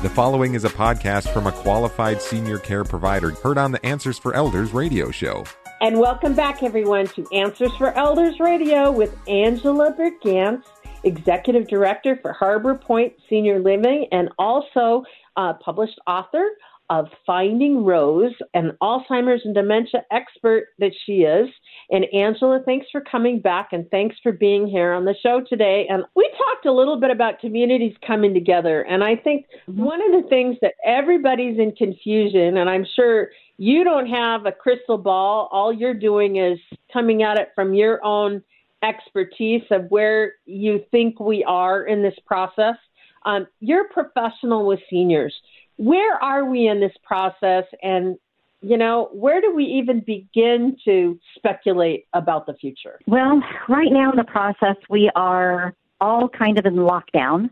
The following is a podcast from a qualified senior care provider heard on the Answers for Elders radio show. And welcome back, everyone, to Answers for Elders Radio with Angela Bergantz, Executive Director for Harbor Point Senior Living and also published author of Finding Rose, an Alzheimer's and dementia expert that she is. And Angela, thanks for coming back and thanks for being here on the show today. And we talked a little bit about communities coming together. And I think one of the things that everybody's in confusion, and I'm sure you don't have a crystal ball, all you're doing is coming at it from your own expertise of where you think we are in this process. Um, you're professional with seniors where are we in this process and you know, where do we even begin to speculate about the future? Well, right now in the process, we are all kind of in lockdown.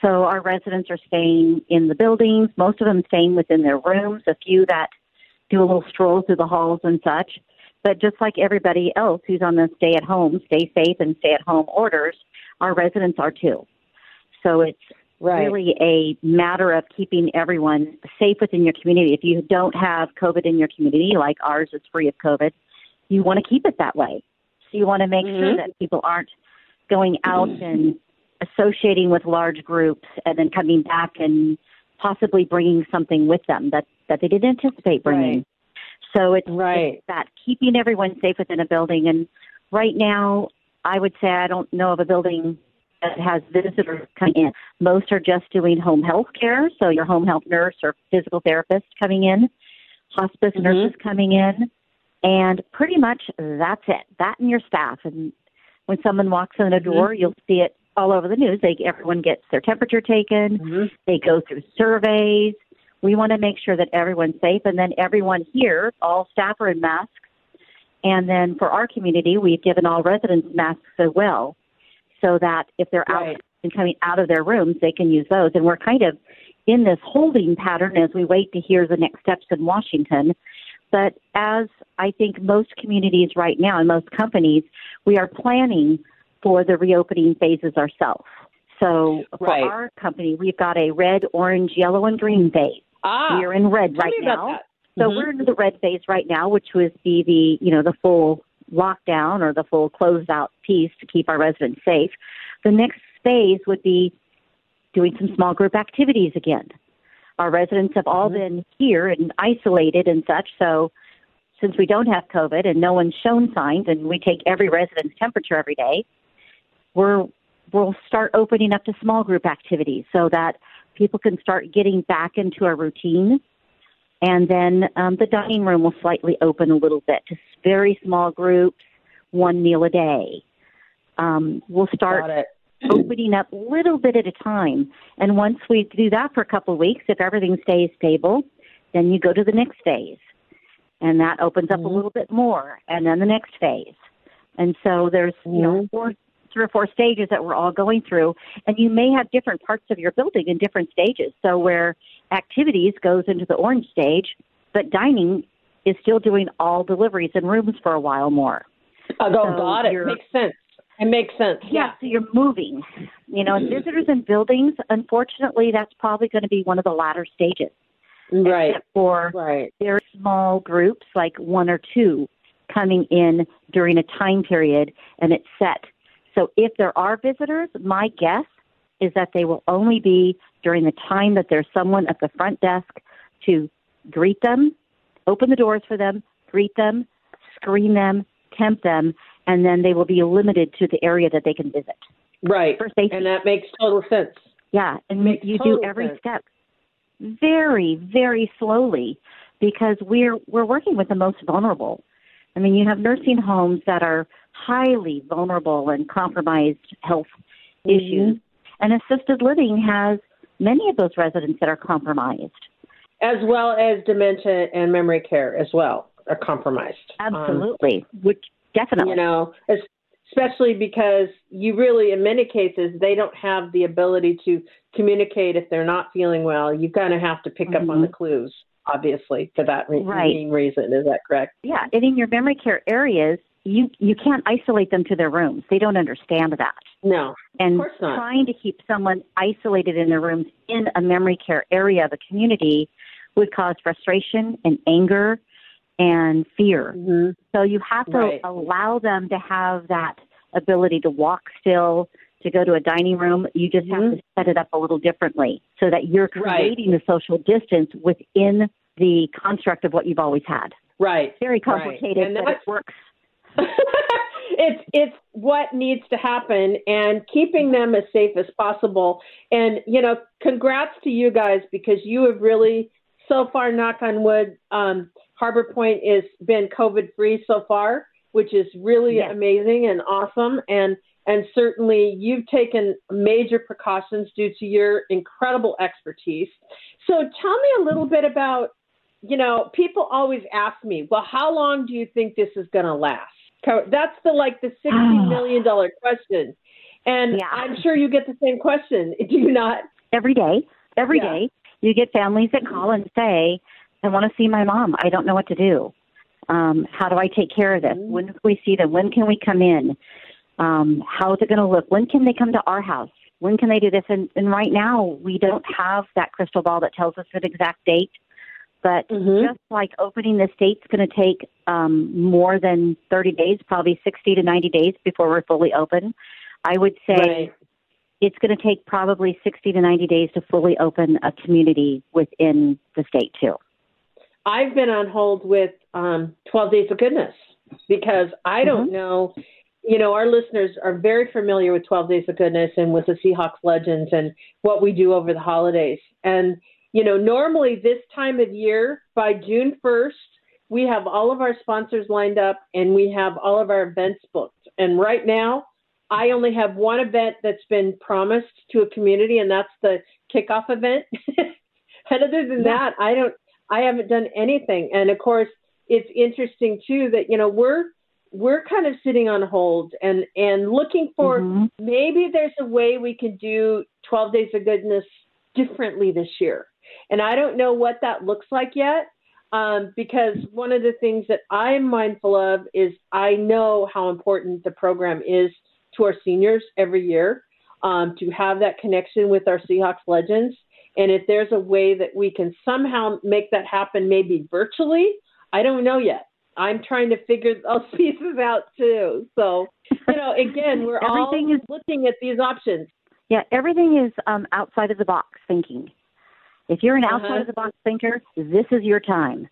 So our residents are staying in the buildings, most of them staying within their rooms, a few that do a little stroll through the halls and such. But just like everybody else who's on the stay at home, stay safe and stay at home orders, our residents are too. So it's right. really a matter of keeping everyone safe within your community. If you don't have COVID in your community, like ours is free of COVID, you want to keep it that way. So you want to make mm-hmm. sure that people aren't going out mm-hmm. and associating with large groups and then coming back and possibly bringing something with them that, that they didn't anticipate bringing. Right. So it's, right. it's that keeping everyone safe within a building. And right now, I would say I don't know of a building that has visitors coming in. Most are just doing home health care, so your home health nurse or physical therapist coming in, hospice mm-hmm. nurses coming in, and pretty much that's it. That and your staff. And when someone walks in the mm-hmm. door, you'll see it all over the news. They everyone gets their temperature taken. Mm-hmm. They go through surveys. We want to make sure that everyone's safe, and then everyone here, all staff are in masks. And then for our community, we've given all residents masks as well so that if they're right. out and coming out of their rooms, they can use those. And we're kind of in this holding pattern as we wait to hear the next steps in Washington. But as I think most communities right now and most companies, we are planning for the reopening phases ourselves. So for right. our company, we've got a red, orange, yellow, and green phase. Ah, we're in red right now. So mm-hmm. we're in the red phase right now, which would be the you know the full lockdown or the full closed out piece to keep our residents safe. The next phase would be doing some small group activities again. Our residents have all mm-hmm. been here and isolated and such, so since we don't have COVID and no one's shown signs and we take every resident's temperature every day, we're we'll start opening up to small group activities so that people can start getting back into a routine and then um, the dining room will slightly open a little bit to very small groups, one meal a day. Um, we'll start opening up a little bit at a time. And once we do that for a couple of weeks, if everything stays stable, then you go to the next phase. And that opens up mm-hmm. a little bit more, and then the next phase. And so there's, mm-hmm. you know, mm-hmm. four, three or four stages that we're all going through. And you may have different parts of your building in different stages. So where activities goes into the orange stage, but dining is still doing all deliveries and rooms for a while more. Oh, so got it. Makes sense. It makes sense. Yeah, yeah, so you're moving. You know, mm. and visitors in buildings, unfortunately, that's probably going to be one of the latter stages. Right. Except for right. very small groups, like one or two, coming in during a time period, and it's set. So if there are visitors, my guess is that they will only be during the time that there's someone at the front desk to greet them, open the doors for them, greet them, screen them, temp them, and then they will be limited to the area that they can visit. Right. And that makes total sense. Yeah, and makes you do every sense. step very, very slowly because we're we're working with the most vulnerable. I mean, you have nursing homes that are highly vulnerable and compromised health mm-hmm. issues, and assisted living has many of those residents that are compromised. As well as dementia and memory care as well are compromised. Absolutely, um, which definitely. You know, especially because you really, in many cases, they don't have the ability to communicate if they're not feeling well. You kind of have to pick mm-hmm. up on the mm-hmm. clues, obviously, for that re- right. reason. Is that correct? Yeah, and in your memory care areas, you you can't isolate them to their rooms. They don't understand that. No, and of course not. trying to keep someone isolated in their rooms in a memory care area of a community would cause frustration and anger and fear. Mm-hmm. So you have to Right. allow them to have that ability to walk still, to go to a dining room. You just have Mhm. to set it up a little differently so that you're Right. creating the social distance within the construct of what you've always had. Right. Very Right. complicated, And but it works. it's it's what needs to happen and keeping them as safe as possible. And you know, congrats to you guys because you have really so far, knock on wood, um, Harbor Point has been COVID free so far, which is really Yes. amazing and awesome. And and certainly you've taken major precautions due to your incredible expertise. So tell me a little bit about, you know, people always ask me, well, how long do you think this is going to last? Co- That's the like the sixty million dollar question, and Yeah. I'm sure you get the same question. Do you not? every day. Every Yeah. day, you get families that call and say, "I want to see my mom. I don't know what to do. Um, how do I take care of this? Mhm. When can we see them? When can we come in? Um, how is it going to look? When can they come to our house? When can they do this?" And, and right now, we don't have that crystal ball that tells us an exact date. But Mhm. just like opening the state's going to take um, more than 30 days, probably 60 to 90 days before we're fully open. I would say Right. it's going to take probably 60 to 90 days to fully open a community within the state too. I've been on hold with um, 12 Days of Goodness because I don't Mm-hmm. know. You know, our listeners are very familiar with 12 Days of Goodness and with the Seahawks Legends and what we do over the holidays. And, you know, normally this time of year, by June 1st, we have all of our sponsors lined up and we have all of our events booked. And right now, I only have one event that's been promised to a community, and that's the kickoff event. and other than that, I don't. I haven't done anything. And of course, it's interesting too that you know we're we're kind of sitting on hold and and looking for Mhm. maybe there's a way we can do 12 days of goodness differently this year. And I don't know what that looks like yet. Um, because one of the things that I'm mindful of is I know how important the program is to our seniors every year um, to have that connection with our Seahawks legends. And if there's a way that we can somehow make that happen, maybe virtually, I don't know yet. I'm trying to figure those pieces out too. So, you know, again, we're all Everything is- looking at these options. Yeah, everything is um, outside of the box thinking. If you're an outside Uh-huh. of the box thinker, this is your time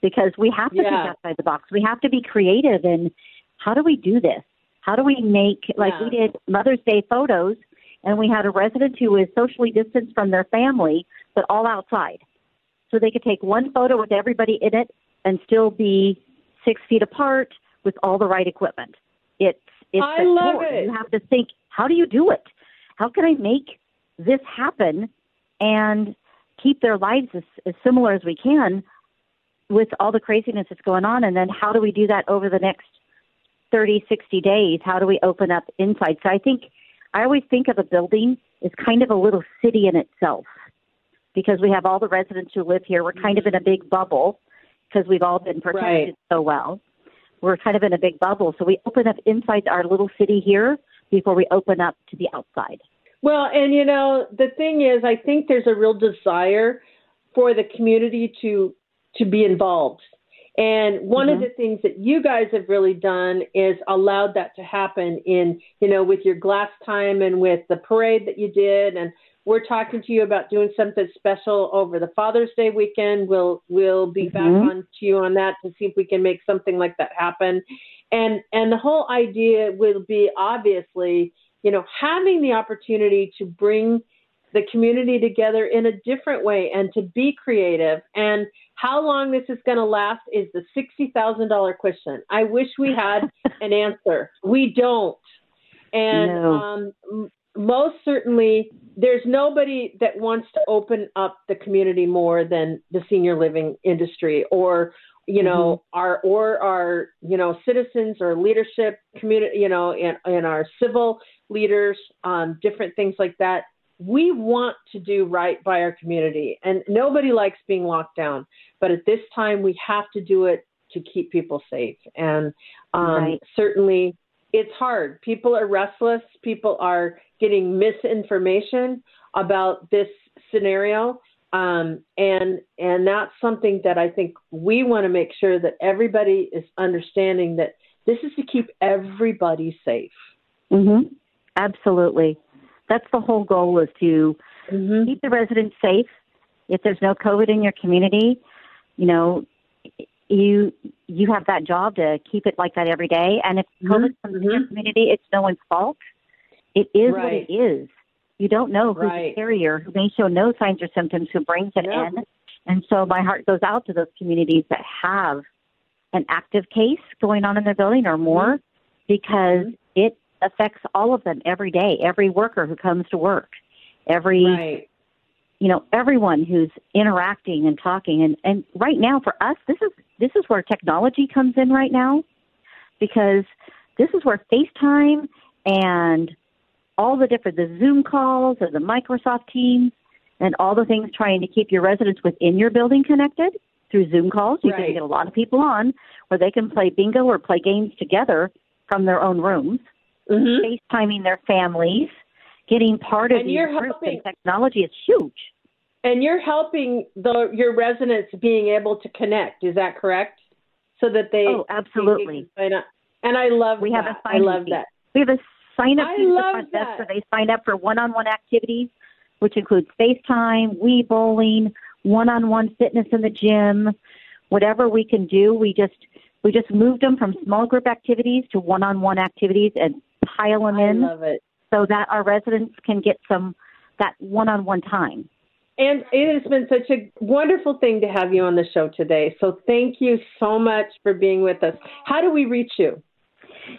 because we have to Yeah. think outside the box. We have to be creative and how do we do this? How do we make like Yeah. we did Mother's Day photos and we had a resident who was socially distanced from their family but all outside. So they could take one photo with everybody in it and still be six feet apart with all the right equipment. It's it's I love it. You have to think, how do you do it? How can I make this happen and keep their lives as, as similar as we can with all the craziness that's going on? And then how do we do that over the next 30, 60 days? How do we open up inside? So I think I always think of a building as kind of a little city in itself because we have all the residents who live here. We're kind of in a big bubble because we've all been protected Right. so well. We're kind of in a big bubble. So we open up inside our little city here before we open up to the outside. Well, and you know, the thing is, I think there's a real desire for the community to to be involved. And one of Mhm. the things that you guys have really done is allowed that to happen in, you know, with your glass time and with the parade that you did. And we're talking to you about doing something special over the Father's Day weekend. We'll we'll be back Mhm. on to you on that to see if we can make something like that happen. And and the whole idea will be obviously, you know, having the opportunity to bring the community together in a different way and to be creative. And how long this is going to last is the $60,000 question. I wish we had an answer. We don't. And No. um, m- most certainly, there's nobody that wants to open up the community more than the senior living industry or you know our or our you know citizens or leadership community you know and, and our civil leaders um, different things like that we want to do right by our community and nobody likes being locked down but at this time we have to do it to keep people safe. And um, Right. certainly, it's hard. People are restless. People are getting misinformation about this scenario. Um, and and that's something that I think we want to make sure that everybody is understanding that this is to keep everybody safe. hmm Absolutely. That's the whole goal is to Mm-hmm. keep the residents safe. If there's no COVID in your community, you know, you you have that job to keep it like that every day. And if Mhm, COVID comes in your mhm. community, it's no one's fault. It is what it is. You don't know who's Right. a carrier, who may show no signs or symptoms, who brings it Yeah. in. And so my heart goes out to those communities that have an active case going on in their building or more because Mhm. it affects all of them every day, every worker who comes to work, every Right. you know everyone who's interacting and talking and and right now for us this is this is where technology comes in right now because this is where FaceTime and all the different the Zoom calls and the Microsoft Teams and all the things trying to keep your residents within your building connected through Zoom calls. You Right. can get a lot of people on where they can play bingo or play games together from their own rooms, Mm-hmm. FaceTiming their families, getting part of And groups. helping- technology is huge. And you're helping the your residents being able to connect. Is that correct? So that they Oh, absolutely. they sign up. And I love We that. have a I sign-in love that. We have a sign up I the love that. where they sign up for one on one activities, which includes FaceTime, Wii bowling, one on one fitness in the gym, whatever we can do. We just we just moved them from small group activities to one on one activities and pile them I in love it. so that our residents can get some that one on one time. And it has been such a wonderful thing to have you on the show today. So thank you so much for being with us. How do we reach you?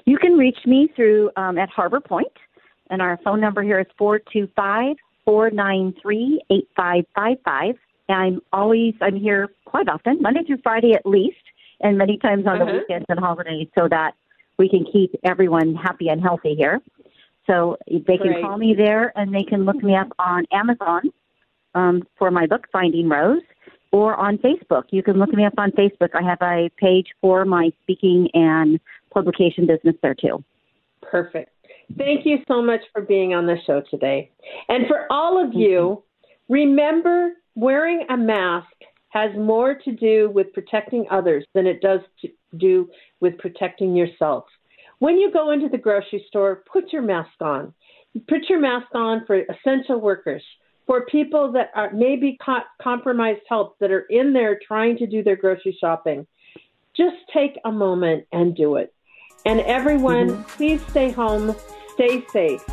You can reach me through um, at Harbor Point, and our phone number here is 425 493 8555. I'm always I'm here quite often, Monday through Friday at least, and many times on the Uh-huh. weekends and holidays, so that we can keep everyone happy and healthy here. So they can Great. call me there, and they can look me up on Amazon um, for my book Finding Rose, or on Facebook. You can look me up on Facebook. I have a page for my speaking and publication business there too. Perfect. Thank you so much for being on the show today. And for all of you, remember wearing a mask has more to do with protecting others than it does to do with protecting yourself. When you go into the grocery store, put your mask on. Put your mask on for essential workers, for people that are maybe co- compromised health that are in there trying to do their grocery shopping. Just take a moment and do it. And everyone, mm-hmm. please stay home, stay safe,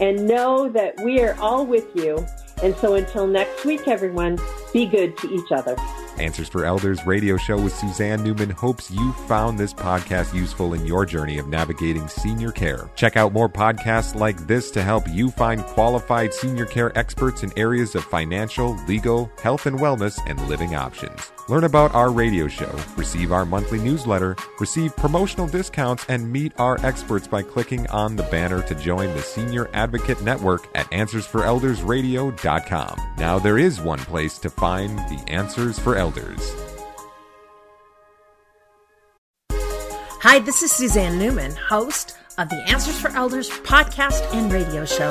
and know that we are all with you. And so until next week, everyone, be good to each other. Answers for Elders radio show with Suzanne Newman hopes you found this podcast useful in your journey of navigating senior care. Check out more podcasts like this to help you find qualified senior care experts in areas of financial, legal, health and wellness, and living options. Learn about our radio show, receive our monthly newsletter, receive promotional discounts, and meet our experts by clicking on the banner to join the Senior Advocate Network at AnswersForEldersRadio.com. Now there is one place to find the Answers for Elders. Hi, this is Suzanne Newman, host of the Answers for Elders podcast and radio show.